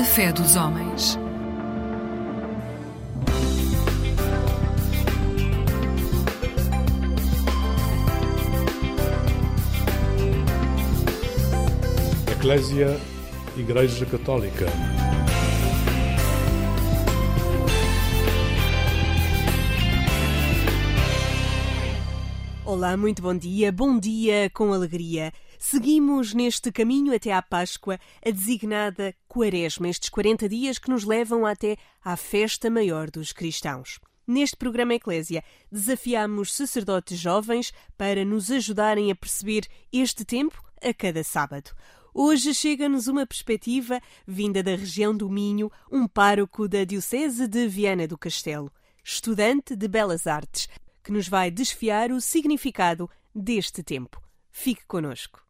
A fé dos homens. Eclésia Igreja Católica. Olá, muito bom dia, bom dia com alegria. Seguimos neste caminho até à Páscoa, a designada Quaresma, estes 40 dias que nos levam até à festa maior dos cristãos. Neste programa Eclésia, desafiamos sacerdotes jovens para nos ajudarem a perceber este tempo a cada sábado. Hoje chega-nos uma perspectiva vinda da região do Minho, um pároco da Diocese de Viana do Castelo, estudante de Belas Artes, que nos vai desfiar o significado deste tempo. Fique conosco.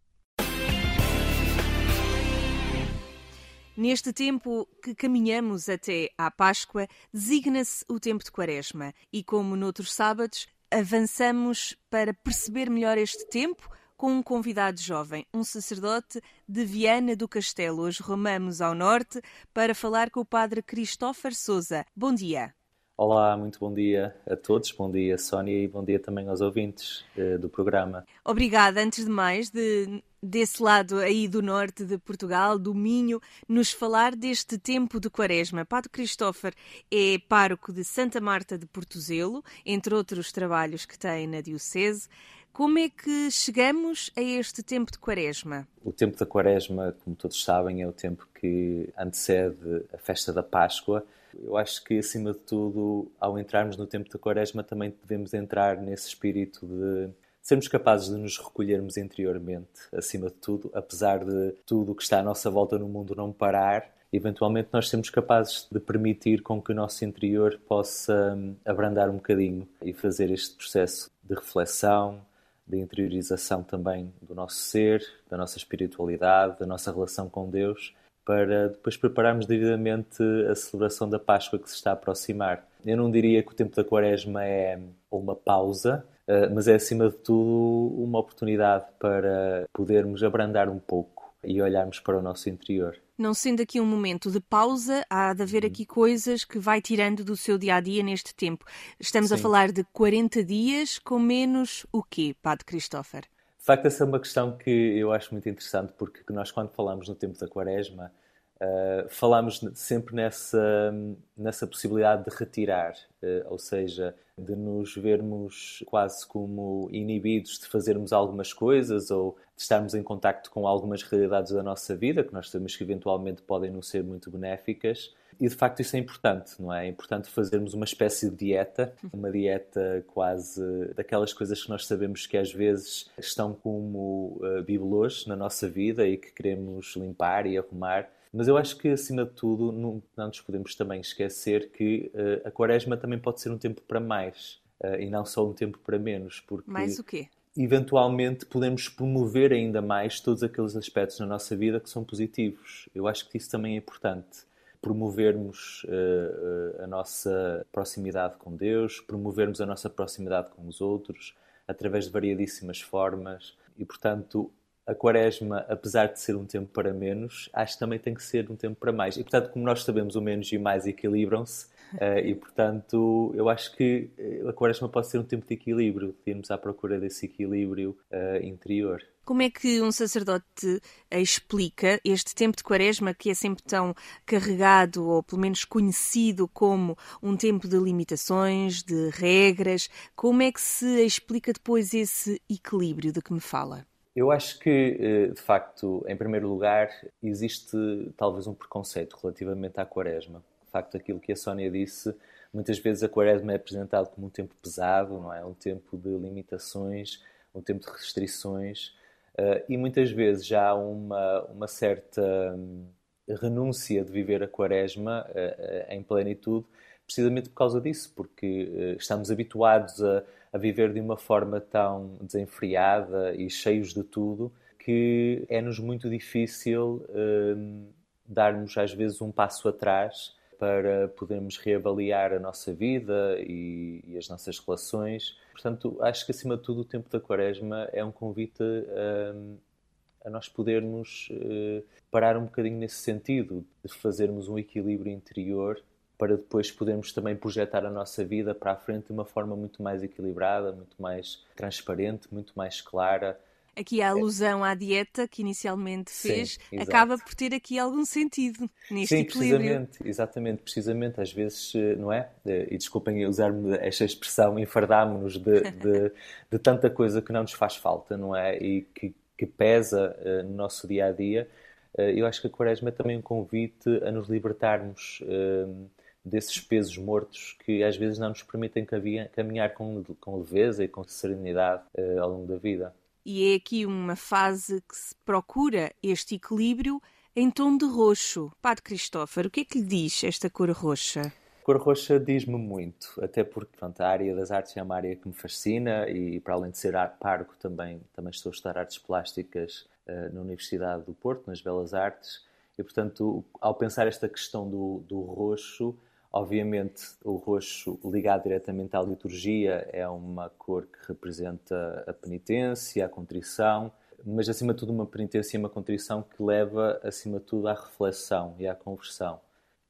Neste tempo que caminhamos até à Páscoa, designa-se o tempo de Quaresma e, como noutros sábados, avançamos para perceber melhor este tempo com um convidado jovem, um sacerdote de Viana do Castelo. Hoje rumamos ao norte para falar com o padre Christopher Souza. Bom dia. Olá, muito bom dia a todos, bom dia Sónia e bom dia também aos ouvintes eh, do programa. Obrigada, antes de mais, de, desse lado aí do norte de Portugal, do Minho, nos falar deste tempo de quaresma. Padre Christopher é pároco de Santa Marta de Portozelo, entre outros trabalhos que tem na Diocese. Como é que chegamos a este tempo de quaresma? O tempo da quaresma, como todos sabem, é o tempo que antecede a festa da Páscoa eu acho que, acima de tudo, ao entrarmos no tempo da Quaresma, também devemos entrar nesse espírito de sermos capazes de nos recolhermos interiormente, acima de tudo, apesar de tudo o que está à nossa volta no mundo não parar, eventualmente nós sermos capazes de permitir com que o nosso interior possa hum, abrandar um bocadinho e fazer este processo de reflexão, de interiorização também do nosso ser, da nossa espiritualidade, da nossa relação com Deus para depois prepararmos devidamente a celebração da Páscoa que se está a aproximar. Eu não diria que o tempo da Quaresma é uma pausa, eh, mas é acima de tudo uma oportunidade para podermos abrandar um pouco e olharmos para o nosso interior. Não sendo aqui um momento de pausa, há de haver aqui coisas que vai tirando do seu dia a dia neste tempo. Estamos Sim. a falar de 40 dias com menos o quê, Padre Christopher? De facto, essa é uma questão que eu acho muito interessante, porque nós, quando falamos no tempo da Quaresma, uh, falamos sempre nessa, nessa possibilidade de retirar, uh, ou seja, de nos vermos quase como inibidos de fazermos algumas coisas ou estarmos em contacto com algumas realidades da nossa vida, que nós sabemos que eventualmente podem não ser muito benéficas, e de facto isso é importante, não é? É importante fazermos uma espécie de dieta, uma dieta quase daquelas coisas que nós sabemos que às vezes estão como uh, bibelôs na nossa vida e que queremos limpar e arrumar. Mas eu acho que, acima de tudo, não, não nos podemos também esquecer que uh, a quaresma também pode ser um tempo para mais uh, e não só um tempo para menos. Porque mais o quê? Eventualmente podemos promover ainda mais todos aqueles aspectos na nossa vida que são positivos. Eu acho que isso também é importante promovermos uh, a nossa proximidade com Deus, promovermos a nossa proximidade com os outros através de variadíssimas formas e, portanto, a quaresma, apesar de ser um tempo para menos, acho que também tem que ser um tempo para mais. E, portanto, como nós sabemos, o menos e o mais equilibram-se, uh, e, portanto, eu acho que a quaresma pode ser um tempo de equilíbrio, de irmos à procura desse equilíbrio uh, interior. Como é que um sacerdote explica este tempo de quaresma que é sempre tão carregado, ou pelo menos conhecido como um tempo de limitações, de regras? Como é que se explica depois esse equilíbrio de que me fala? Eu acho que, eh, de facto, em primeiro lugar, existe talvez um preconceito relativamente à quaresma. Facto, aquilo que a Sónia disse, muitas vezes a quaresma é apresentado como um tempo pesado, não é? Um tempo de limitações, um tempo de restrições. Uh, e muitas vezes já há uma, uma certa hum, renúncia de viver a quaresma uh, em plenitude, precisamente por causa disso, porque estamos habituados a, a viver de uma forma tão desenfreada e cheios de tudo que é-nos muito difícil hum, darmos às vezes um passo atrás para podermos reavaliar a nossa vida e, e, as nossas relações. Portanto, acho que acima de tudo o tempo da quaresma é um convite a, a nós podermos uh, parar um bocadinho nesse sentido, de fazermos um equilíbrio interior para depois podermos também projetar a nossa vida para a frente de uma forma muito mais equilibrada, muito mais transparente, muito mais clara. Aqui a alusão à dieta que inicialmente fez Sim, acaba por ter aqui algum sentido neste Sim, equilíbrio. precisamente, exatamente, precisamente. Às vezes, eh, não é? E desculpem usar-me esta expressão, enfardámos-nos de, de, de, tanta coisa que não nos faz falta, não é? E que, que pesa uh, no nosso dia a dia. Uh, eu acho que a Quaresma é também um convite a nos libertarmos. Uh, desses pesos mortos que às vezes não nos permitem caminhar com, com leveza e com serenidade ao longo da vida. E é aqui uma fase que se procura este equilíbrio em tom de roxo. Padre Christopher, o que é que lhe diz esta cor roxa? A cor roxa diz-me muito, até porque pronto, a área das artes é uma área que me fascina e, para além de ser parco, também, também estou a estudar artes plásticas uh, na Universidade do Porto, nas Belas Artes, e portanto, ao pensar esta questão do, do roxo, Obviamente, o roxo ligado diretamente à liturgia é uma cor que representa a penitência, a contrição, mas acima de tudo uma penitência e uma contrição que leva acima de tudo à reflexão e à conversão.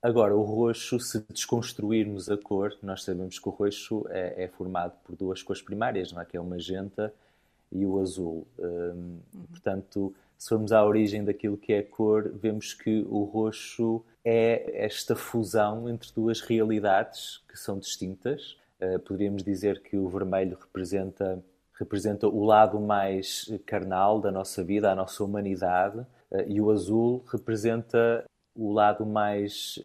Agora, o roxo, se desconstruirmos a cor, nós sabemos que o roxo é, é formado por duas cores primárias, não é? que é o magenta e o azul. Hum, portanto, se formos à origem daquilo que é a cor, vemos que o roxo é esta fusão entre duas realidades que são distintas. Uh, poderíamos dizer que o vermelho representa, representa o lado mais carnal da nossa vida, a nossa humanidade, uh, e o azul representa o lado mais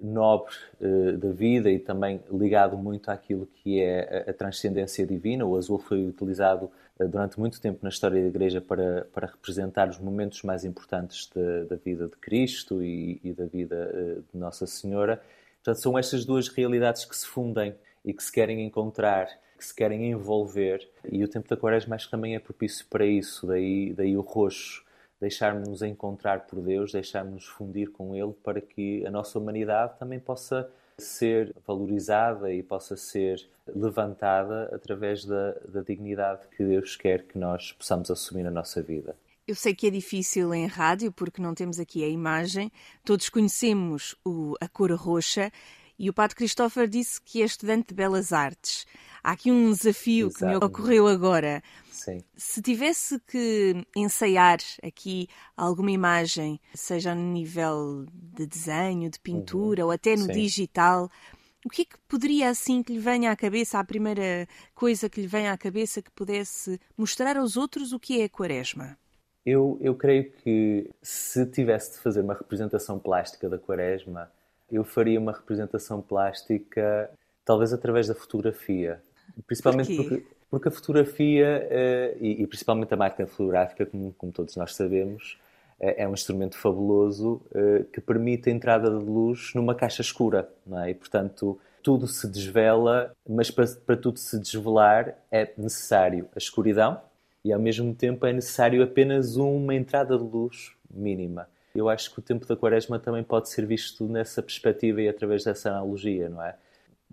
nobre uh, da vida e também ligado muito àquilo que é a, transcendência divina. O azul foi utilizado durante muito tempo na história da Igreja para, para representar os momentos mais importantes de, da vida de Cristo e, e da vida uh, de Nossa Senhora. Portanto, são estas duas realidades que se fundem e que se querem encontrar, que se querem envolver. E o tempo da Quaresma acho que também é propício para isso, daí, daí o roxo deixarmos-nos encontrar por Deus, deixarmos-nos fundir com Ele para que a nossa humanidade também possa ser valorizada e possa ser levantada através da, da dignidade que Deus quer que nós possamos assumir na nossa vida. Eu sei que é difícil em rádio porque não temos aqui a imagem. Todos conhecemos o, a cor roxa e o Padre Christopher disse que é estudante de Belas Artes. Há aqui um desafio Exato. que me ocorreu agora. Sim. Se tivesse que ensaiar aqui alguma imagem, seja no nível de desenho, de pintura uhum. ou até no Sim. digital, o que é que poderia assim que lhe venha à cabeça, a primeira coisa que lhe venha à cabeça que pudesse mostrar aos outros o que é a quaresma? Eu, eu creio que se tivesse de fazer uma representação plástica da quaresma, eu faria uma representação plástica talvez através da fotografia. Principalmente Por porque, porque a fotografia, uh, e, e, principalmente a máquina fotográfica, como, como todos nós sabemos, uh, é um instrumento fabuloso uh, que permite a entrada de luz numa caixa escura. Não é? E, portanto, tudo se desvela, mas para, para tudo se desvelar é necessário a escuridão e, ao mesmo tempo, é necessário apenas uma entrada de luz mínima. Eu acho que o tempo da quaresma também pode ser visto nessa perspectiva e através dessa analogia, não é?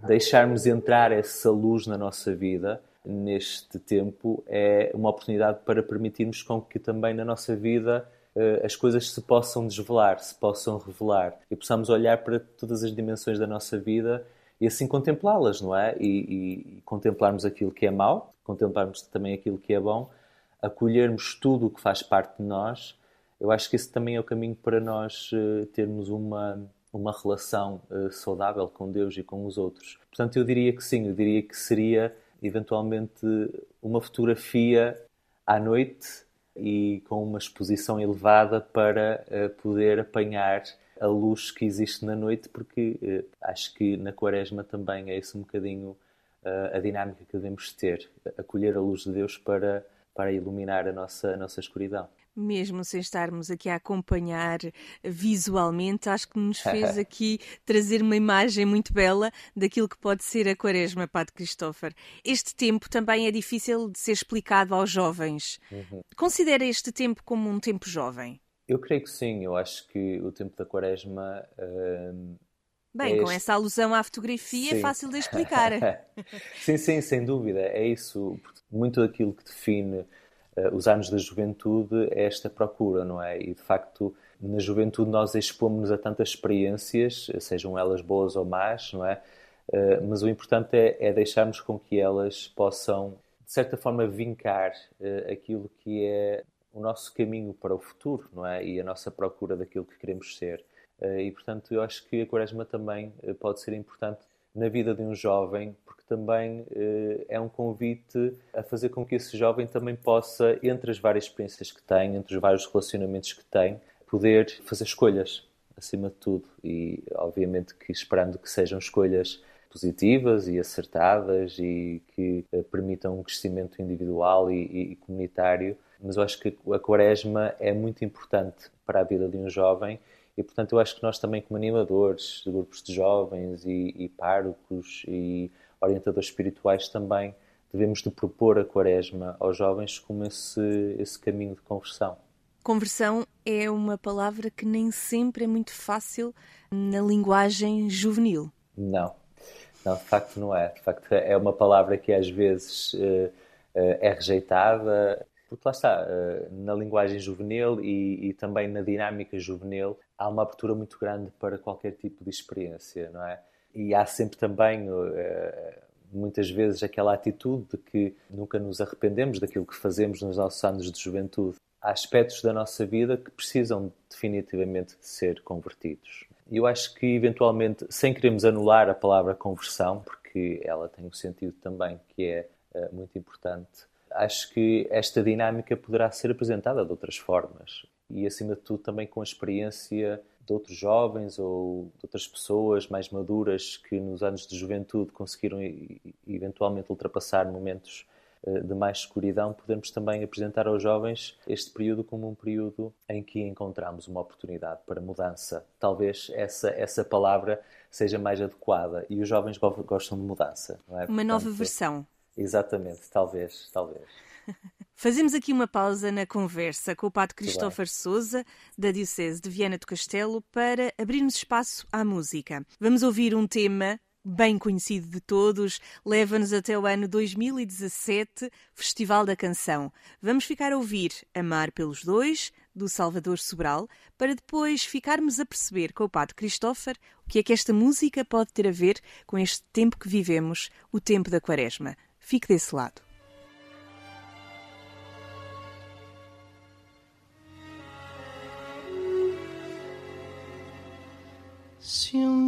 Deixarmos entrar essa luz na nossa vida neste tempo é uma oportunidade para permitirmos com que também na nossa vida uh, as coisas se possam desvelar, se possam revelar e possamos olhar para todas as dimensões da nossa vida e assim contemplá-las, não é? E, e, contemplarmos aquilo que é mau, contemplarmos também aquilo que é bom, acolhermos tudo o que faz parte de nós. Eu acho que esse também é o caminho para nós uh, termos uma uma relação uh, saudável com Deus e com os outros. Portanto, eu diria que sim, eu diria que seria eventualmente uma fotografia à noite e com uma exposição elevada para uh, poder apanhar a luz que existe na noite, porque uh, acho que na Quaresma também é esse um bocadinho a dinâmica que devemos ter, acolher a luz de Deus para, para iluminar a nossa, a nossa escuridão mesmo sem estarmos aqui a acompanhar visualmente, acho que nos fez aqui trazer uma imagem muito bela daquilo que pode ser a Quaresma, Padre Christopher. Este tempo também é difícil de ser explicado aos jovens. Uhum. Considera este tempo como um tempo jovem? Eu creio que sim, eu acho que o tempo da Quaresma. Uh... Bem, é com essa alusão à fotografia é sim. é fácil de explicar. sim, sim, sem dúvida. É isso. Muito daquilo que define os anos da juventude é esta procura, não é? E de facto, na juventude nós expomos-nos a tantas experiências, sejam elas boas ou más, não é? Uh, mas o importante é, é, deixarmos com que elas possam, de certa forma, vincar uh, aquilo que é o nosso caminho para o futuro, não é? E a nossa procura daquilo que queremos ser. E, portanto, eu acho que a Quaresma também pode ser importante na vida de um jovem, porque também eh, é um convite a fazer com que esse jovem também possa, entre as várias experiências que tem, entre os vários relacionamentos que tem, poder fazer escolhas, acima de tudo. E, obviamente, que esperando que sejam escolhas positivas e acertadas e que eh, permitam um crescimento individual e, e, e comunitário. Mas eu acho que a quaresma é muito importante para a vida de um jovem e, portanto, eu acho que nós também, como animadores de grupos de jovens e, e párocos e orientadores espirituais, também devemos de propor a quaresma aos jovens como esse, esse caminho de conversão. Conversão é uma palavra que nem sempre é muito fácil na linguagem juvenil. Não, não, de facto não é. De facto é uma palavra que às vezes uh, uh, é rejeitada, porque lá está, uh, na linguagem juvenil e, e, também na dinâmica juvenil, há uma abertura muito grande para qualquer tipo de experiência, não é? E há sempre também, uh, muitas vezes, aquela atitude de que nunca nos arrependemos daquilo que fazemos nos nossos anos de juventude. Há aspectos da nossa vida que precisam definitivamente de ser convertidos. E eu acho que, eventualmente, sem queremos anular a palavra conversão, porque ela tem um sentido também que é uh, muito importante, acho que esta dinâmica poderá ser apresentada de outras formas e, acima de tudo, também com a experiência de outros jovens ou de outras pessoas mais maduras que nos anos de juventude conseguiram eventualmente ultrapassar momentos eh, de mais escuridão, podemos também apresentar aos jovens este período como um período em que encontramos uma oportunidade para mudança. Talvez essa, essa palavra seja mais adequada e os jovens gostam de mudança. É? Uma Portanto, nova versão. Exatamente, talvez, talvez. Fazemos aqui uma pausa na conversa com o Padre Christopher Souza, da Diocese de Viana do Castelo, para abrirmos espaço à música. Vamos ouvir um tema bem conhecido de todos, leva-nos até o ano 2017, Festival da Canção. Vamos ficar a ouvir Amar pelos Dois, do Salvador Sobral, para depois ficarmos a perceber com o Padre Christopher o que é que esta música pode ter a ver com este tempo que vivemos, o tempo da Quaresma. Fique desse lado. Se um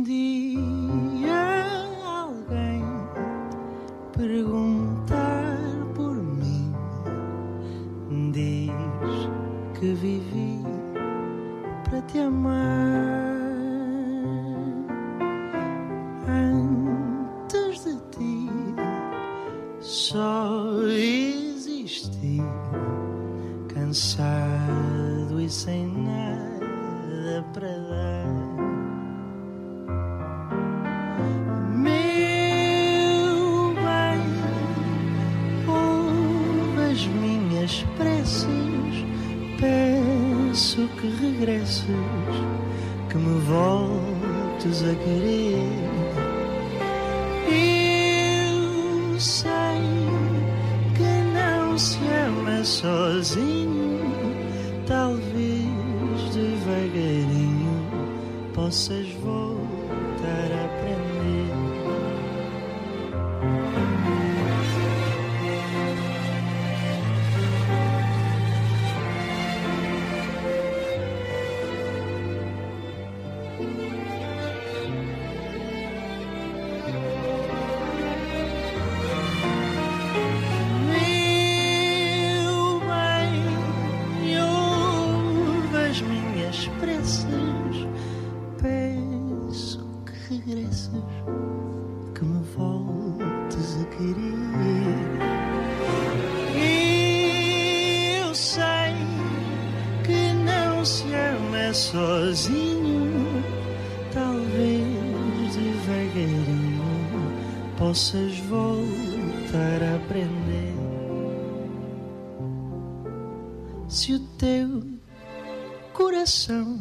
coração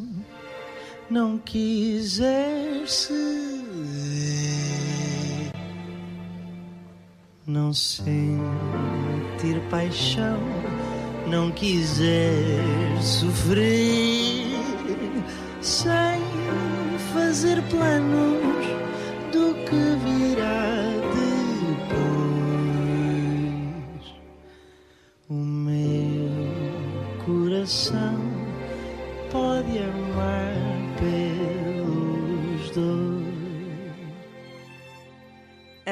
não quiser se não sentir paixão não quiser sofrer. Sem fazer planos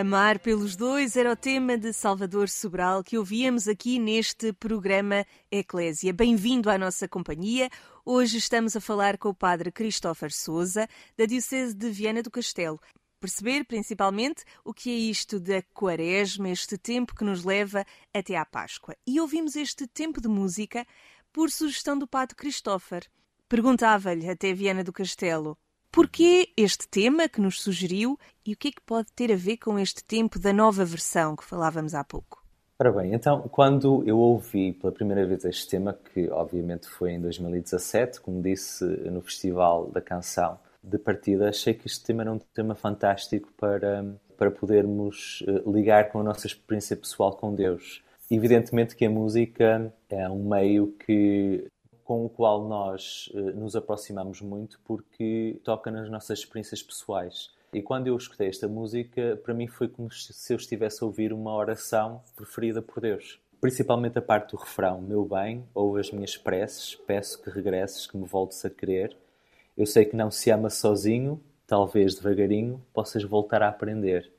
Amar pelos dois era o tema de Salvador Sobral que ouvíamos aqui neste programa Eclésia. Bem-vindo à nossa companhia. Hoje estamos a falar com o padre Christopher Souza, da Diocese de Viana do Castelo. Perceber principalmente o que é isto da Quaresma, este tempo que nos leva até à Páscoa. E ouvimos este tempo de música por sugestão do padre Christopher. Perguntava-lhe até Viana do Castelo Porquê este tema que nos sugeriu e o que é que pode ter a ver com este tempo da nova versão que falávamos há pouco? Ora bem, então, quando eu ouvi pela primeira vez este tema, que obviamente foi em 2017, como disse no Festival da Canção de partida, achei que este tema era um tema fantástico para, para podermos eh, ligar com a nossa experiência pessoal com Deus. Evidentemente que a música é um meio que com o qual nós uh, nos aproximamos muito porque toca nas nossas experiências pessoais. E quando eu escutei esta música, para mim foi como se eu estivesse a ouvir uma oração preferida por Deus. Principalmente a parte do refrão: Meu bem, ouve as minhas preces, peço que regresses, que me voltes a querer. Eu sei que não se ama sozinho, talvez devagarinho possas voltar a aprender.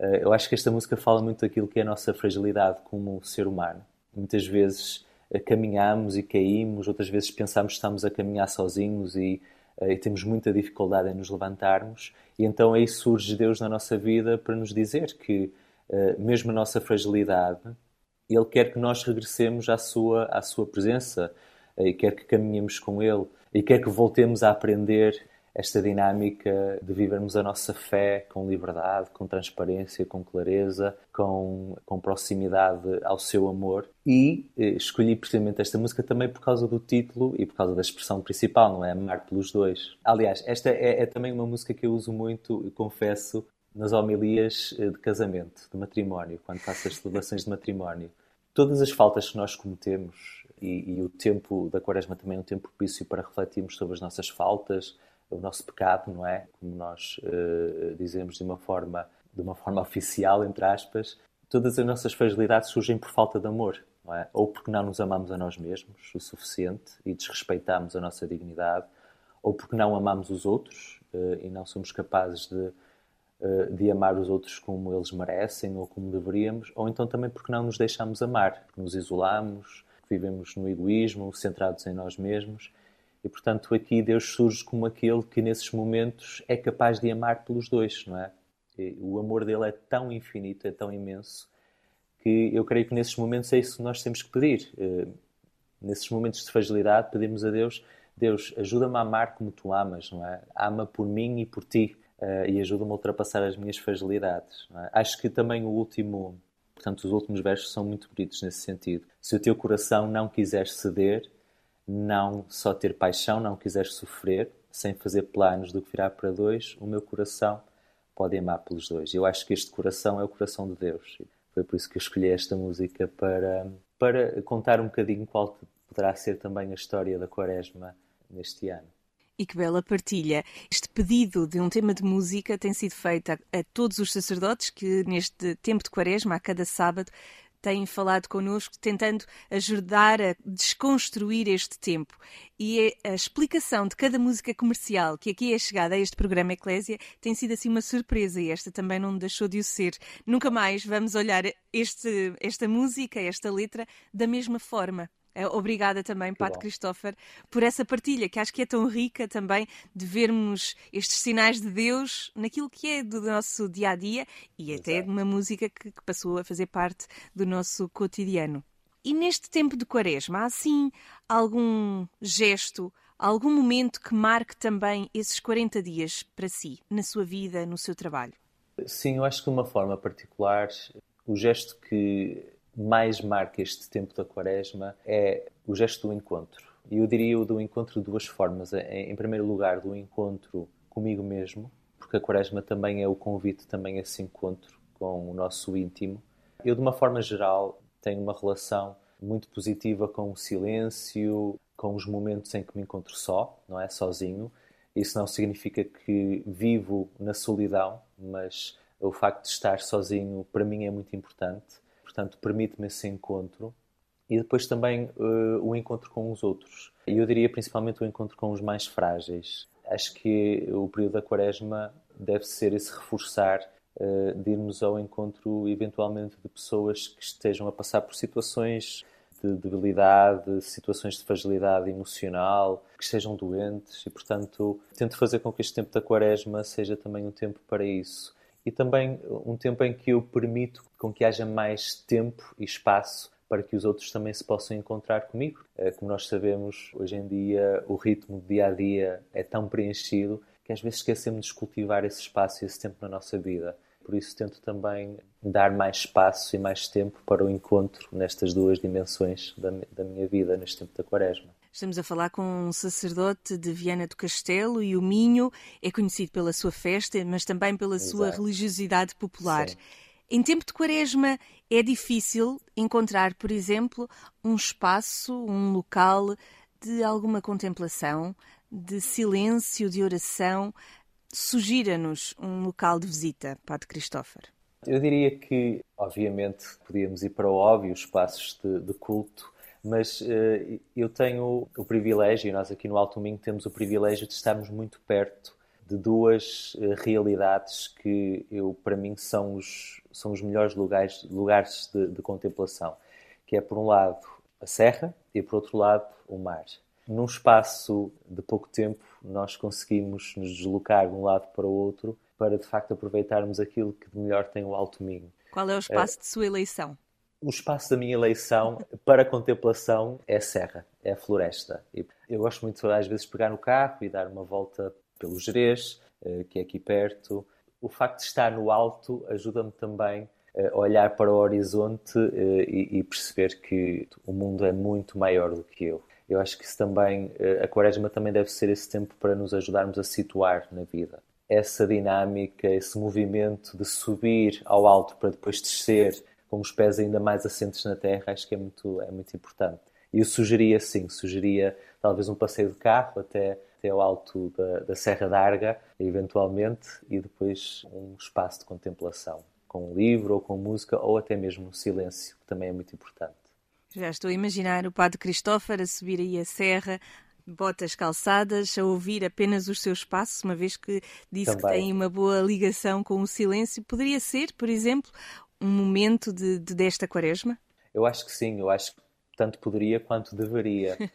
Uh, eu acho que esta música fala muito daquilo que é a nossa fragilidade como ser humano. Muitas vezes caminhamos e caímos, outras vezes pensamos que estamos a caminhar sozinhos e, eh, e, temos muita dificuldade em nos levantarmos. E então aí surge Deus na nossa vida para nos dizer que, eh, mesmo a nossa fragilidade, Ele quer que nós regressemos à Sua, à sua presença eh, e quer que caminhemos com Ele e quer que voltemos a aprender esta dinâmica de vivermos a nossa fé com liberdade, com transparência, com clareza, com, com proximidade ao seu amor. E eh, escolhi precisamente esta música também por causa do título e por causa da expressão principal, não é? Amar pelos dois. Aliás, esta é, é também uma música que eu uso muito, confesso, nas homilias eh, de casamento, de matrimónio, quando faço as celebrações de matrimónio. Todas as faltas que nós cometemos, e, e, o tempo da Quaresma também é um tempo propício para refletirmos sobre as nossas faltas, o nosso pecado, não é? Como nós uh, dizemos de uma forma de uma forma oficial, entre aspas, todas as nossas fragilidades surgem por falta de amor, não é? Ou porque não nos amamos a nós mesmos o suficiente e desrespeitamos a nossa dignidade, ou porque não amamos os outros uh, e não somos capazes de, uh, de amar os outros como eles merecem ou como deveríamos, ou então também porque não nos deixamos amar, nos isolamos, vivemos no egoísmo, centrados em nós mesmos e portanto aqui Deus surge como aquele que nesses momentos é capaz de amar pelos dois, não é? E o amor dele é tão infinito, é tão imenso, que eu creio que nesses momentos é isso que nós temos que pedir. Eh, nesses momentos de fragilidade, pedimos a Deus: Deus, ajuda-me a amar como tu amas, não é? Ama por mim e por ti eh, e ajuda-me a ultrapassar as minhas fragilidades. É? Acho que também o último, portanto, os últimos versos são muito bonitos nesse sentido. Se o teu coração não quiser ceder, não só ter paixão, não quiser sofrer, sem fazer planos do que virá para dois, o meu coração pode amar pelos dois. Eu acho que este coração é o coração de Deus. Foi por isso que eu escolhi esta música para, para contar um bocadinho qual poderá ser também a história da Quaresma neste ano. E que bela partilha. Este pedido de um tema de música tem sido feito a, a, todos os sacerdotes que, neste tempo de quaresma, a cada sábado, têm falado connosco, tentando ajudar a desconstruir este tempo. E a explicação de cada música comercial que aqui é chegada a este programa Eclésia tem sido assim uma surpresa e esta também não deixou de o ser. Nunca mais vamos olhar este, esta música, esta letra, da mesma forma. Eh, obrigada também, Pato Christopher, por essa partilha, que acho que é tão rica também de vermos estes sinais de Deus naquilo que é do nosso dia a dia e Exato. até de uma música que, que passou a fazer parte do nosso cotidiano. E neste tempo de quaresma, há sim algum gesto, algum momento que marque também esses 40 dias para si, na sua vida, no seu trabalho? Sim, eu acho que de uma forma particular, o gesto que mais marca este tempo da quaresma é o gesto do encontro. E eu diria o do encontro de duas formas. Em primeiro lugar, do encontro comigo mesmo, porque a quaresma também é o convite também a esse encontro com o nosso íntimo. Eu, de uma forma geral, tenho uma relação muito positiva com o silêncio, com os momentos em que me encontro só, não é? Sozinho. Isso não significa que vivo na solidão, mas o facto de estar sozinho para mim é muito importante. Portanto, permite-me esse encontro. E depois também uh, o encontro com os outros. E eu diria principalmente o encontro com os mais frágeis. Acho que o período da quaresma deve ser esse reforçar uh, de irmos ao encontro, eventualmente, de pessoas que estejam a passar por situações de debilidade, situações de fragilidade emocional, que estejam doentes e, portanto, tento fazer com que este tempo da quaresma seja também um tempo para isso. E também um tempo em que eu permito com que haja mais tempo e espaço para que os outros também se possam encontrar comigo. Eh, como nós sabemos, hoje em dia o ritmo do dia a dia é tão preenchido que às vezes esquecemos de cultivar esse espaço e esse tempo na nossa vida. Por isso tento também dar mais espaço e mais tempo para o encontro nestas duas dimensões da, da minha vida neste tempo da quaresma. Estamos a falar com um sacerdote de Viana do Castelo e o Minho é conhecido pela sua festa, mas também pela Exato. sua religiosidade popular. Sim. Em tempo de quaresma é difícil encontrar, por exemplo, um espaço, um local de alguma contemplação, de silêncio, de oração, Sugira-nos um local de visita, Padre Christopher. Eu diria que, obviamente, podíamos ir para o óbvio, os espaços de, de culto, mas uh, eu tenho o privilégio, nós aqui no Alto Minho temos o privilégio de estarmos muito perto de duas uh, realidades que eu, para mim são os, são os melhores lugares, lugares de, de contemplação, que é por um lado a serra e por outro lado o mar. Num espaço de pouco tempo, nós conseguimos nos deslocar de um lado para o outro para, de facto, aproveitarmos aquilo que de melhor tem o Alto Minho. Qual é o espaço é, de sua eleição? O espaço da minha eleição para contemplação é a serra, é a floresta. Eu gosto muito, às vezes, pegar no carro e dar uma volta pelo Jerez, eh, que é aqui perto. O facto de estar no alto ajuda-me também a olhar para o horizonte eh, e perceber que o mundo é muito maior do que eu eu acho que isso também, eh, a quaresma também deve ser esse tempo para nos ajudarmos a situar na vida. Essa dinâmica, esse movimento de subir ao alto para depois descer com os pés ainda mais assentes na terra, acho que é muito, é muito importante. E eu sugeria, sim, sugeria talvez um passeio de carro até, até ao alto da, da Serra d'Arga, eventualmente, e depois um espaço de contemplação, com um livro ou com música, ou até mesmo silêncio, que também é muito importante. Já estou a imaginar o Padre Cristófaro a subir aí a serra, botas calçadas, a ouvir apenas os seus passos, uma vez que disse Também. que tem uma boa ligação com o silêncio. Poderia ser, por exemplo, um momento de, de desta quaresma? Eu acho que sim, eu acho que tanto poderia quanto deveria.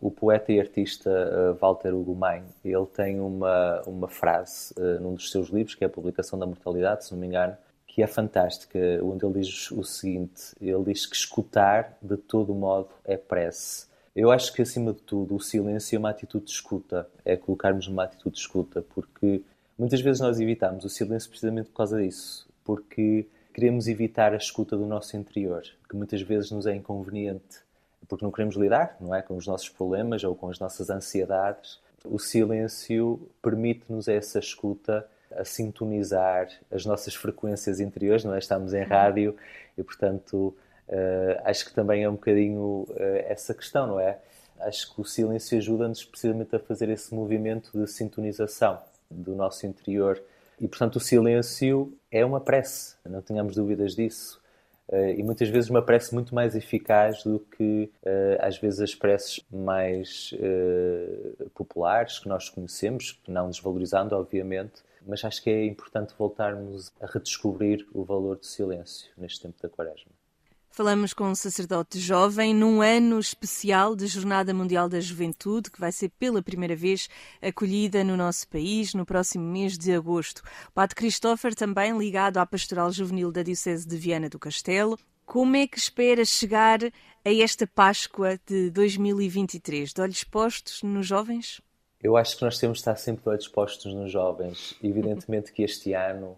o poeta e artista uh, Walter Hugo Main, ele tem uma, uma frase uh, num dos seus livros, que é a Publicação da Mortalidade, se não me engano, que é fantástica, onde ele diz o seguinte: ele diz que escutar de todo modo é prece. Eu acho que, acima de tudo, o silêncio é uma atitude de escuta, é colocarmos numa atitude de escuta, porque muitas vezes nós evitamos o silêncio precisamente por causa disso, porque queremos evitar a escuta do nosso interior, que muitas vezes nos é inconveniente, porque não queremos lidar, não é, com os nossos problemas ou com as nossas ansiedades. O silêncio permite-nos essa escuta a sintonizar as nossas frequências interiores, não é? Estamos em rádio e, portanto, uh, acho que também é um bocadinho uh, essa questão, não é? Acho que o silêncio ajuda-nos precisamente a fazer esse movimento de sintonização do nosso interior. E, portanto, o silêncio é uma prece, não tenhamos dúvidas disso. Uh, e muitas vezes uma prece muito mais eficaz do que, uh, às vezes, as preces mais uh, populares que nós conhecemos, não desvalorizando, obviamente, mas acho que é importante voltarmos a redescobrir o valor do silêncio neste tempo da Quaresma. Falamos com um sacerdote jovem num ano especial de Jornada Mundial da Juventude, que vai ser pela primeira vez acolhida no nosso país no próximo mês de agosto. Padre Christopher, também ligado à Pastoral Juvenil da Diocese de Viana do Castelo. Como é que espera chegar a esta Páscoa de 2023? De olhos postos nos jovens? Eu acho que nós temos de estar sempre olhos postos nos jovens. Evidentemente que este ano,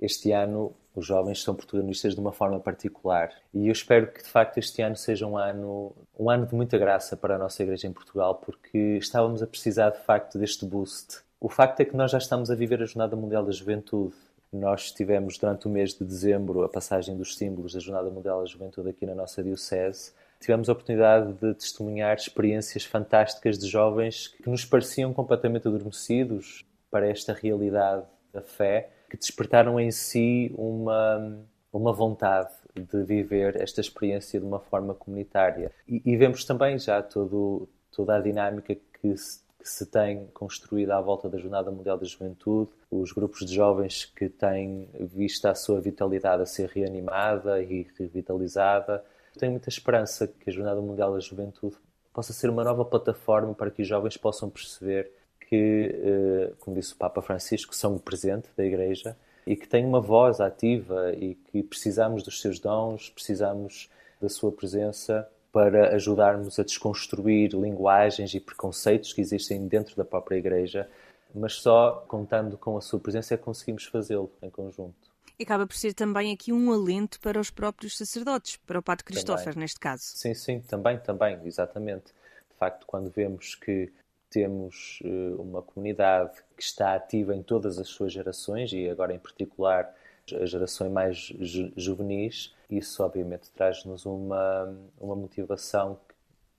este ano, os jovens são protagonistas de uma forma particular. E eu espero que de facto este ano seja um ano, um ano de muita graça para a nossa igreja em Portugal, porque estávamos a precisar de facto deste boost. O facto é que nós já estamos a viver a Jornada Mundial da Juventude. Nós tivemos durante o mês de dezembro a passagem dos símbolos da Jornada Mundial da Juventude aqui na nossa diocese tivemos a oportunidade de testemunhar experiências fantásticas de jovens que nos pareciam completamente adormecidos para esta realidade da fé, que despertaram em si uma, uma vontade de viver esta experiência de uma forma comunitária. E, e vemos também já todo, toda a dinâmica que se, que se tem construído à volta da Jornada Mundial da Juventude, os grupos de jovens que têm visto a sua vitalidade a ser reanimada e revitalizada. Tenho muita esperança que a Jornada Mundial da Juventude possa ser uma nova plataforma para que os jovens possam perceber que, eh, como disse o Papa Francisco, são o presente da Igreja e que têm uma voz ativa e que precisamos dos seus dons, precisamos da sua presença para ajudarmos a desconstruir linguagens e preconceitos que existem dentro da própria Igreja, mas só contando com a sua presença é que conseguimos fazê-lo em conjunto. E acaba por ser também aqui um alento para os próprios sacerdotes, para o Padre Christopher, neste caso. Sim, sim, também, também, exatamente. De facto, quando vemos que temos uh, uma comunidade que está ativa em todas as suas gerações e agora em particular as gerações mais ju juvenis, isso obviamente traz-nos uma, uma motivação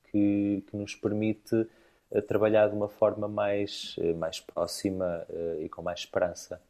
que, que nos permite uh, trabalhar de uma forma mais, uh, mais próxima e com mais esperança.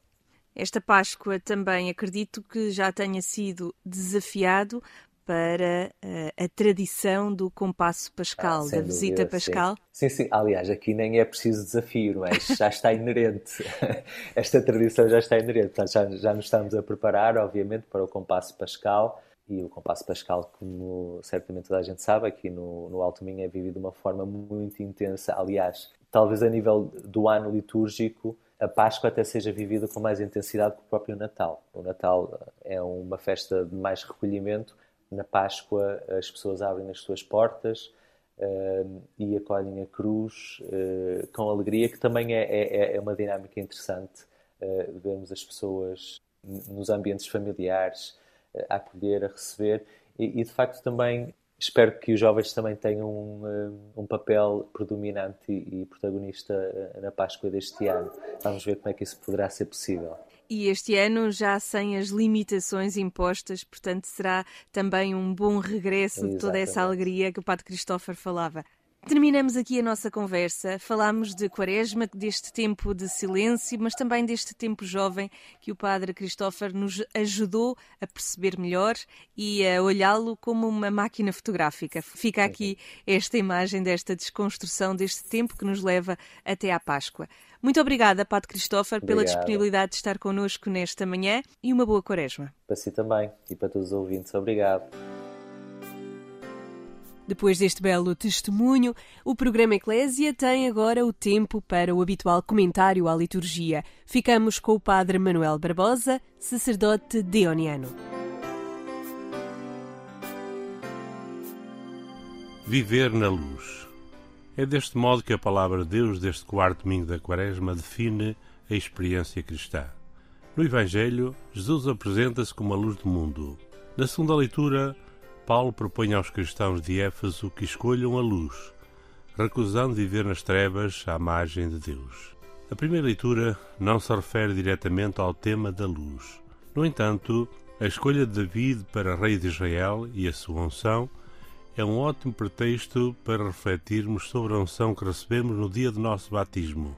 Esta Páscoa também acredito que já tenha sido desafiado para uh, a tradição do compasso pascal, ah, da visita pascal? Sim. sim. sim, Aliás, aqui nem é preciso desafio, mas já está inerente. Esta tradição já está inerente. Portanto, já, já nos estamos a preparar, obviamente, para o compasso pascal. E o compasso pascal, como certamente toda a gente sabe, aqui no, no Alto Minho é vivido de uma forma muito intensa. Aliás, talvez a nível do ano litúrgico, a Páscoa até seja vivida com mais intensidade que o próprio Natal. O Natal é uma festa de mais recolhimento, na Páscoa as pessoas abrem as suas portas uh, e acolhem a cruz uh, com alegria, que também é, é, é uma dinâmica interessante. Uh, vermos as pessoas nos ambientes familiares a acolher, a receber e, e, de facto também espero que os jovens também tenham um, um papel predominante e protagonista na Páscoa deste ano. Vamos ver como é que isso poderá ser possível e este ano já sem as limitações impostas, portanto será também um bom regresso Exatamente. de toda essa alegria que o Padre Christopher falava. Terminamos aqui a nossa conversa. Falámos de Quaresma, deste tempo de silêncio, mas também deste tempo jovem que o Padre Christopher nos ajudou a perceber melhor e a olhá-lo como uma máquina fotográfica. Fica aqui esta imagem desta desconstrução deste tempo que nos leva até à Páscoa. Muito obrigada, Padre Christopher, pela disponibilidade de estar connosco nesta manhã e uma boa Quaresma. Para si também e para todos os ouvintes. Obrigado. Depois deste belo testemunho, o programa Eclésia tem agora o tempo para o habitual comentário à liturgia. Ficamos com o Padre Manuel Barbosa, sacerdote deoniano. Viver na luz. É deste modo que a palavra de Deus deste quarto domingo da Quaresma define a experiência cristã. No Evangelho, Jesus apresenta-se como a luz do mundo. Na segunda leitura, Paulo propõe aos cristãos de Éfeso que escolham a luz, recusando viver nas trevas à margem de Deus. A primeira leitura não se refere diretamente ao tema da luz. No entanto, a escolha de David para rei de Israel e a sua unção é um ótimo pretexto para refletirmos sobre a unção que recebemos no dia do nosso batismo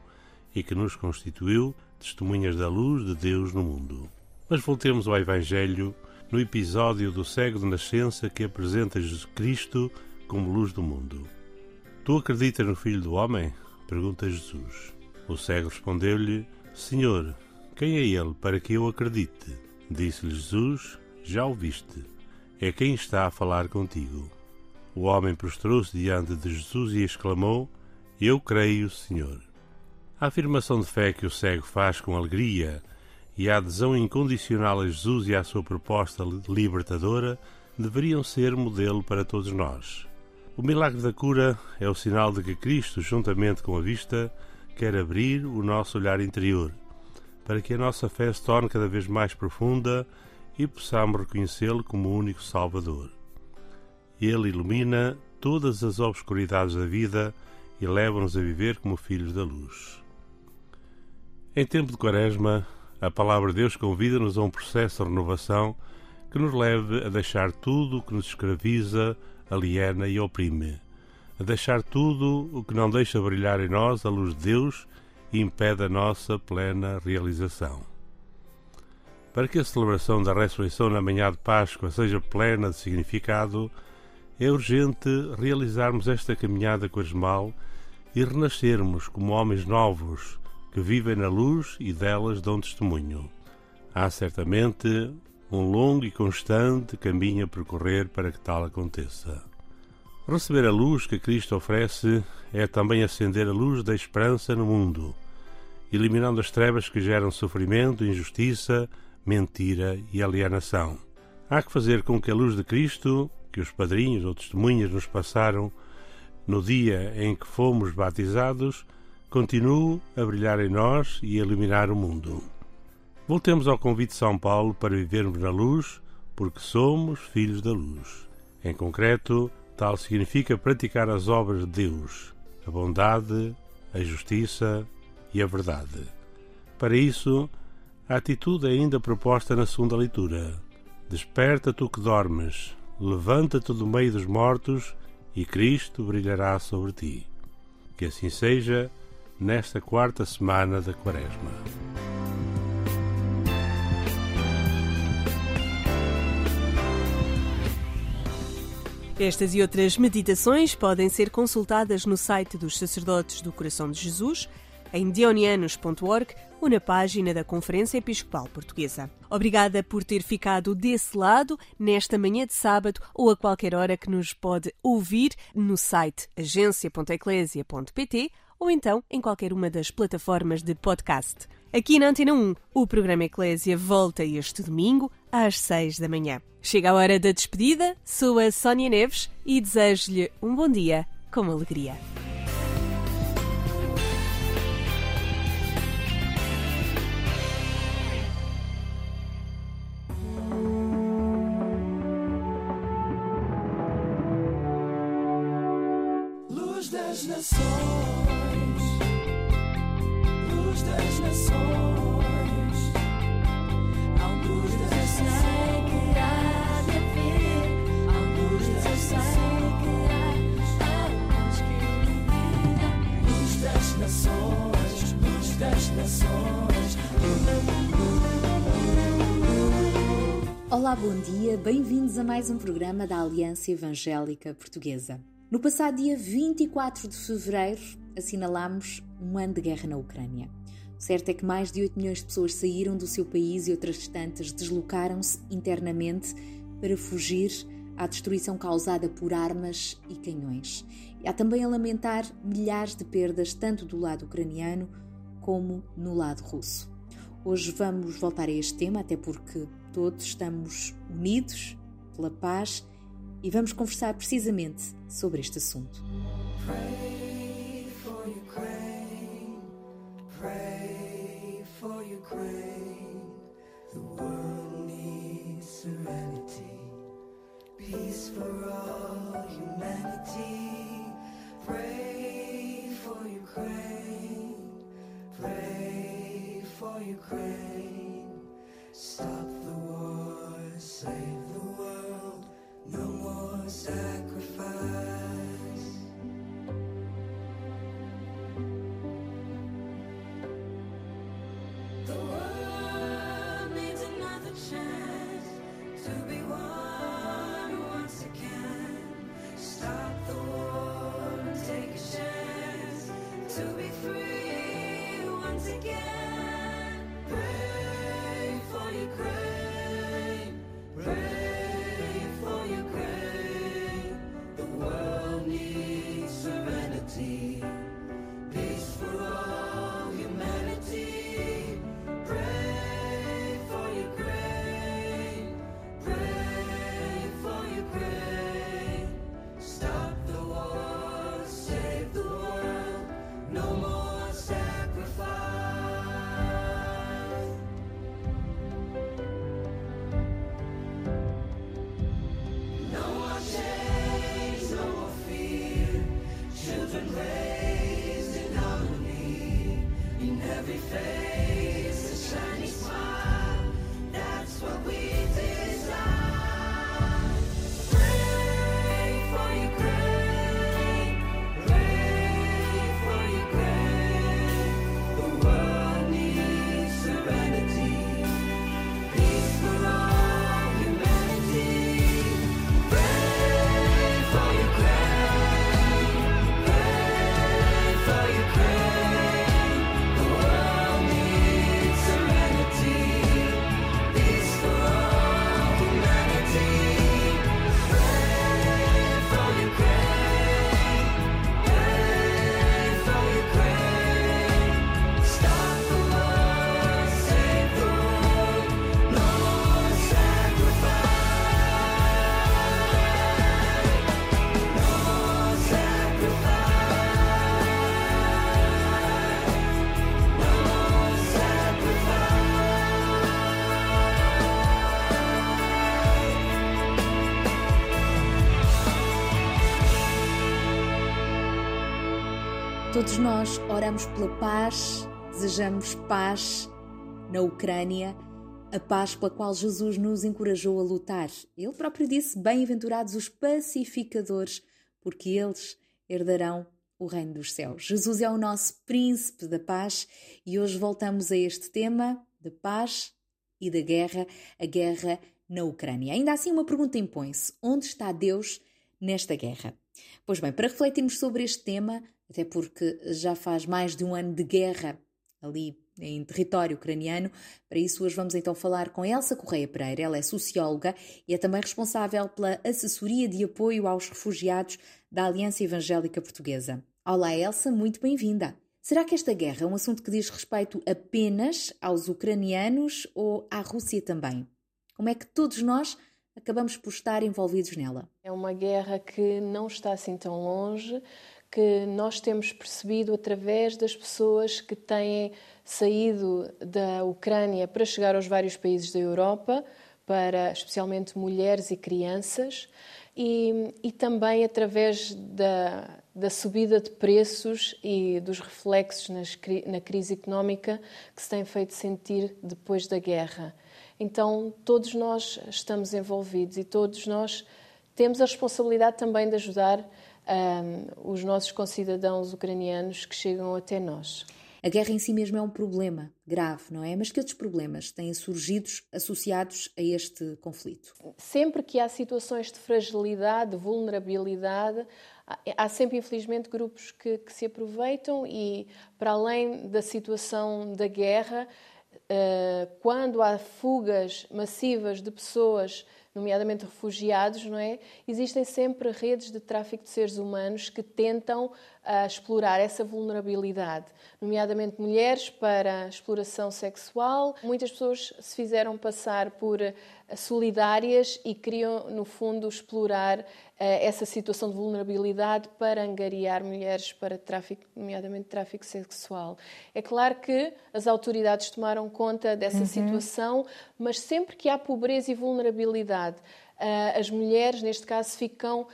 e que nos constituiu testemunhas da luz de Deus no mundo. Mas voltemos ao Evangelho no episódio do cego de nascença que apresenta Jesus Cristo como luz do mundo. Tu acreditas no Filho do Homem? pergunta Jesus. O cego respondeu-lhe: Senhor, quem é ele para que eu acredite? Disse-lhe Jesus: Já o viste. É quem está a falar contigo. O homem prostrou-se diante de Jesus e exclamou: Eu creio, Senhor. A afirmação de fé que o cego faz com alegria e a adesão incondicional a Jesus e à sua proposta libertadora deveriam ser modelo para todos nós. O milagre da cura é o sinal de que Cristo, juntamente com a vista, quer abrir o nosso olhar interior, para que a nossa fé se torne cada vez mais profunda e possamos reconhecê-lo como o único Salvador. Ele ilumina todas as obscuridades da vida e leva-nos a viver como filhos da luz. Em tempo de Quaresma, a palavra de Deus convida-nos a um processo de renovação que nos leve a deixar tudo o que nos escraviza aliena e oprime, a deixar tudo o que não deixa brilhar em nós a luz de Deus e impede a nossa plena realização. Para que a celebração da ressurreição na manhã de Páscoa seja plena de significado, é urgente realizarmos esta caminhada quaresmal e renascermos como homens novos que vivem na luz e delas dão testemunho. Há certamente um longo e constante caminho a percorrer para que tal aconteça. Receber a luz que Cristo oferece é também acender a luz da esperança no mundo, eliminando as trevas que geram sofrimento, injustiça, mentira e alienação. Há que fazer com que a luz de Cristo, que os padrinhos ou testemunhas nos passaram no dia em que fomos batizados, continue a brilhar em nós e a iluminar o mundo. Voltemos ao convite de São Paulo para vivermos na luz, porque somos filhos da luz. Em concreto, tal significa praticar as obras de Deus, a bondade, a justiça e a verdade. Para isso, a atitude é ainda proposta na segunda leitura. Desperta tu que dormes, levanta-te do meio dos mortos e Cristo brilhará sobre ti. Que assim seja nesta quarta semana da Quaresma. Estas e outras meditações podem ser consultadas no site dos Sacerdotes do Coração de Jesus, em dionianos.org ou na página da Conferência Episcopal Portuguesa. Obrigada por ter ficado desse lado nesta manhã de sábado ou a qualquer hora que nos pode ouvir no site agência.eclésia.pt ou então em qualquer uma das plataformas de podcast. Aqui na Antena 1, o programa Eclésia volta este domingo às 6 da manhã. Chega a hora da despedida, sou a Sónia Neves e desejo-lhe um bom dia com alegria. Nações, luz das nações, a luz das Eu sei que há de haver a luz, eu sei que há a luz que ilumina. luz das nações, luz das nações. Olá, bom dia, bem-vindos a mais um programa da Aliança Evangélica Portuguesa. No passado dia 24 de fevereiro, assinalámos um ano de guerra na Ucrânia. O certo é que mais de 8 milhões de pessoas saíram do seu país e outras tantas deslocaram-se internamente para fugir à destruição causada por armas e canhões. E há também a lamentar milhares de perdas, tanto do lado ucraniano como no lado russo. Hoje vamos voltar a este tema, até porque todos estamos unidos pela paz e vamos conversar precisamente sobre este assunto. Ukraine, pray for Ukraine. The Todos nós oramos pela paz, desejamos paz na Ucrânia, a paz pela qual Jesus nos encorajou a lutar. Ele próprio disse: Bem-aventurados os pacificadores, porque eles herdarão o reino dos céus. Jesus é o nosso príncipe da paz e hoje voltamos a este tema da paz e da guerra, a guerra na Ucrânia. Ainda assim, uma pergunta impõe-se: onde está Deus nesta guerra? Pois bem, para refletirmos sobre este tema, até porque já faz mais de um ano de guerra ali em território ucraniano, para isso hoje vamos então falar com Elsa Correia Pereira. Ela é socióloga e é também responsável pela assessoria de apoio aos refugiados da Aliança Evangélica Portuguesa. Olá, Elsa, muito bem-vinda. Será que esta guerra é um assunto que diz respeito apenas aos ucranianos ou à Rússia também? Como é que todos nós acabamos por estar envolvidos nela? É uma guerra que não está assim tão longe, que nós temos percebido através das pessoas que têm saído da Ucrânia para chegar aos vários países da Europa, para especialmente mulheres e crianças, e, e também através da, da subida de preços e dos reflexos nas, na crise económica que se tem feito sentir depois da guerra. Então, todos nós estamos envolvidos e todos nós temos a responsabilidade também de ajudar um, os nossos concidadãos ucranianos que chegam até nós. A guerra em si mesmo é um problema grave, não é? Mas que outros problemas têm surgido associados a este conflito? Sempre que há situações de fragilidade, de vulnerabilidade, há sempre, infelizmente, grupos que, que se aproveitam e, para além da situação da guerra, quando há fugas massivas de pessoas nomeadamente refugiados, não é? Existem sempre redes de tráfico de seres humanos que tentam uh, explorar essa vulnerabilidade, nomeadamente mulheres para exploração sexual. Muitas pessoas se fizeram passar por uh, solidárias e queriam, no fundo, explorar essa situação de vulnerabilidade para angariar mulheres para tráfico, nomeadamente tráfico sexual. É claro que as autoridades tomaram conta dessa uhum. situação, mas sempre que há pobreza e vulnerabilidade, as mulheres, neste caso, ficam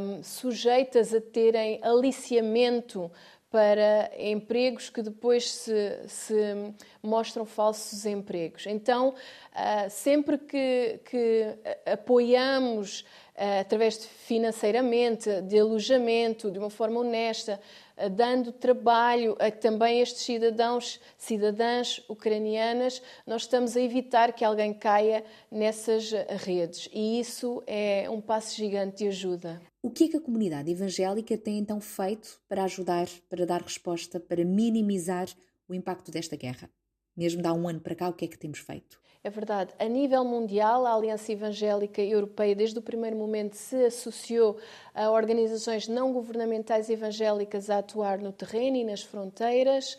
um, sujeitas a terem aliciamento para empregos que depois se, se mostram falsos empregos. Então, uh, sempre que, que apoiamos uh, através de financeiramente, de alojamento, de uma forma honesta, uh, dando trabalho a também estes cidadãos, cidadãs ucranianas, nós estamos a evitar que alguém caia nessas redes. E isso é um passo gigante de ajuda. O que é que a comunidade evangélica tem então feito para ajudar, para dar resposta, para minimizar o impacto desta guerra? Mesmo de há um ano para cá, o que é que temos feito? É verdade. A nível mundial, a Aliança Evangélica Europeia, desde o primeiro momento, se associou a organizações não governamentais evangélicas a atuar no terreno e nas fronteiras.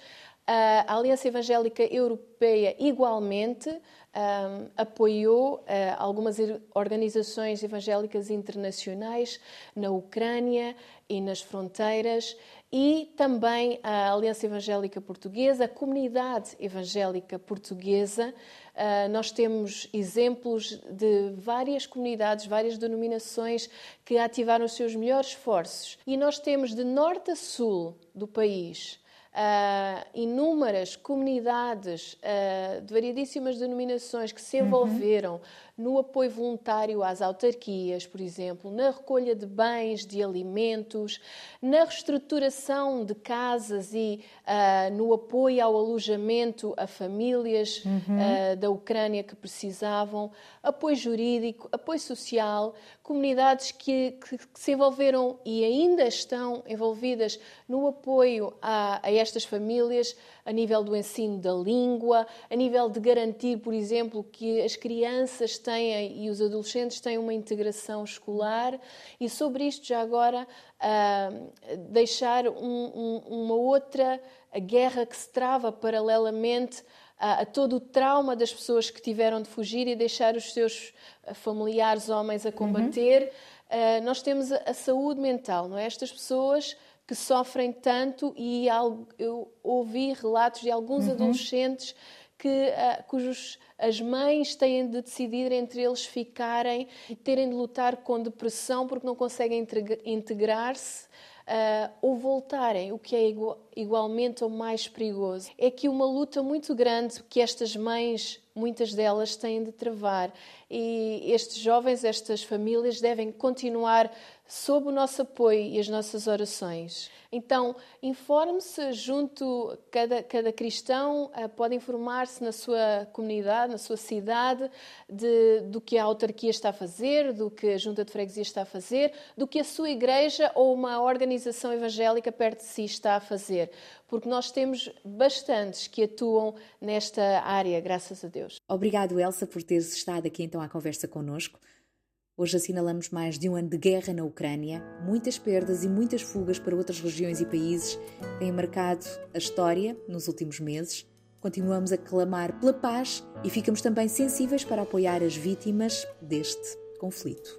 A Aliança Evangélica Europeia, igualmente, um, apoiou uh, algumas organizações evangélicas internacionais na Ucrânia e nas fronteiras e também a Aliança Evangélica Portuguesa, a comunidade evangélica portuguesa. Uh, nós temos exemplos de várias comunidades, várias denominações que ativaram os seus melhores esforços. E nós temos de norte a sul do país inúmeras comunidades uh, de variedíssimas denominações que se envolveram uhum. No apoio voluntário às autarquias, por exemplo, na recolha de bens, de alimentos, na reestruturação de casas e uh, no apoio ao alojamento a famílias uhum. da Ucrânia que precisavam, apoio jurídico, apoio social, comunidades que, que, que se envolveram e ainda estão envolvidas no apoio a, a estas famílias a nível do ensino da língua, a nível de garantir, por exemplo, que as crianças tenham e os adolescentes tenham uma integração escolar e sobre isto já agora uh, deixar um, um, uma outra guerra que se trava paralelamente a, a, todo o trauma das pessoas que tiveram de fugir e deixar os seus familiares homens a combater. Uhum. Uh, nós temos a, a saúde mental, não é? Estas pessoas que sofrem tanto e eu ouvi relatos de alguns uhum. adolescentes que, uh, cujos as mães têm de decidir entre eles ficarem e terem de lutar com depressão porque não conseguem integrar-se ah, ou voltarem, o que é igu- igualmente ou mais perigoso. É que uma luta muito grande que estas mães, muitas delas, têm de travar. E estes jovens, estas famílias devem continuar sob o nosso apoio e as nossas orações. Então, informe-se junto, cada, cada cristão ah, pode informar-se na sua comunidade, na sua cidade, de, do que a autarquia está a fazer, do que a junta de freguesia está a fazer, do que a sua igreja ou uma organização evangélica perto de si está a fazer. Porque nós temos bastantes que atuam nesta área, graças a Deus. Obrigado, Elsa, por teres estado aqui então à conversa connosco. Hoje assinalamos mais de um ano de guerra na Ucrânia. Muitas perdas e muitas fugas para outras regiões e países têm marcado a história nos últimos meses. Continuamos a clamar pela paz e ficamos também sensíveis para apoiar as vítimas deste conflito.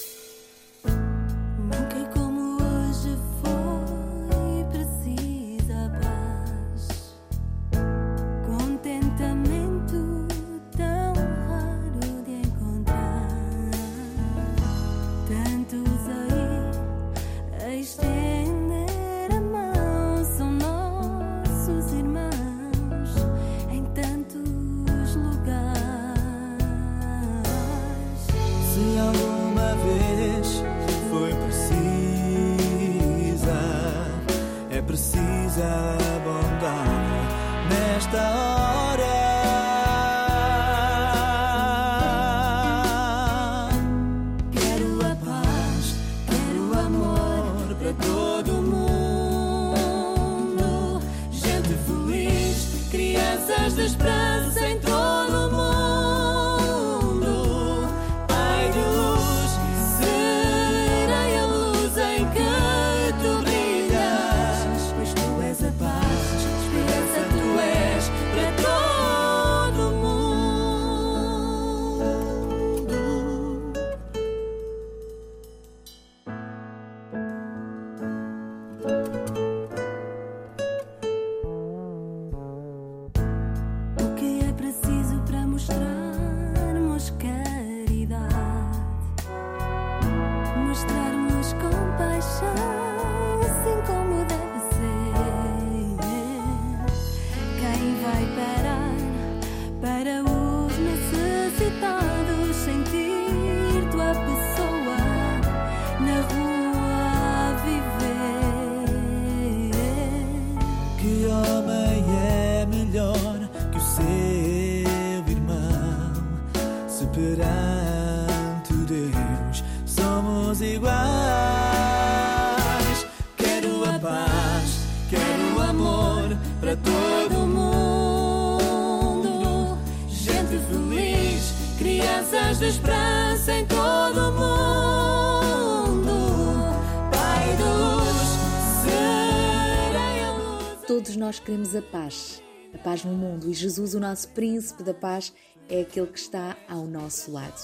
Precisa a bondade nesta hora. Queremos a paz, a paz no mundo, e Jesus, o nosso príncipe da paz, é aquele que está ao nosso lado.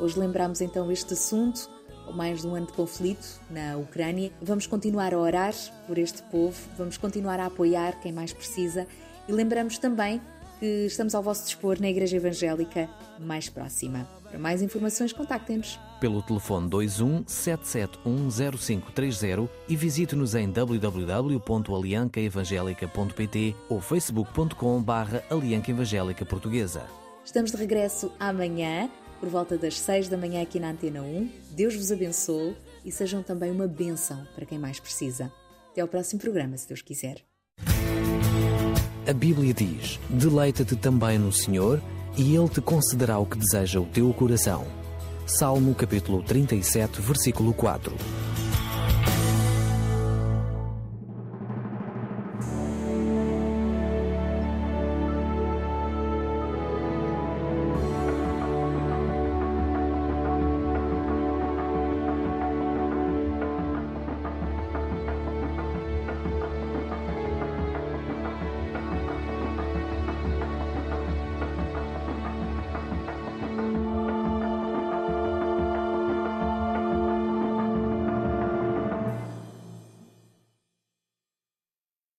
Hoje lembramos então este assunto, mais de um ano de conflito na Ucrânia. Vamos continuar a orar por este povo, vamos continuar a apoiar quem mais precisa e lembramos também que estamos ao vosso dispor na Igreja Evangélica mais próxima. Para mais informações, contactem-nos. Pelo telefone 21 7710530 e visite-nos em www.aliancaevangelica.pt ou facebook.com barra Alianca Evangélica Portuguesa. Estamos de regresso amanhã, por volta das 6 da manhã aqui na Antena 1. Deus vos abençoe e sejam também uma bênção para quem mais precisa. Até ao próximo programa, se Deus quiser. A Bíblia diz: Deleita-te também no Senhor, e Ele te concederá o que deseja o teu coração. Salmo capítulo 37, versículo 4.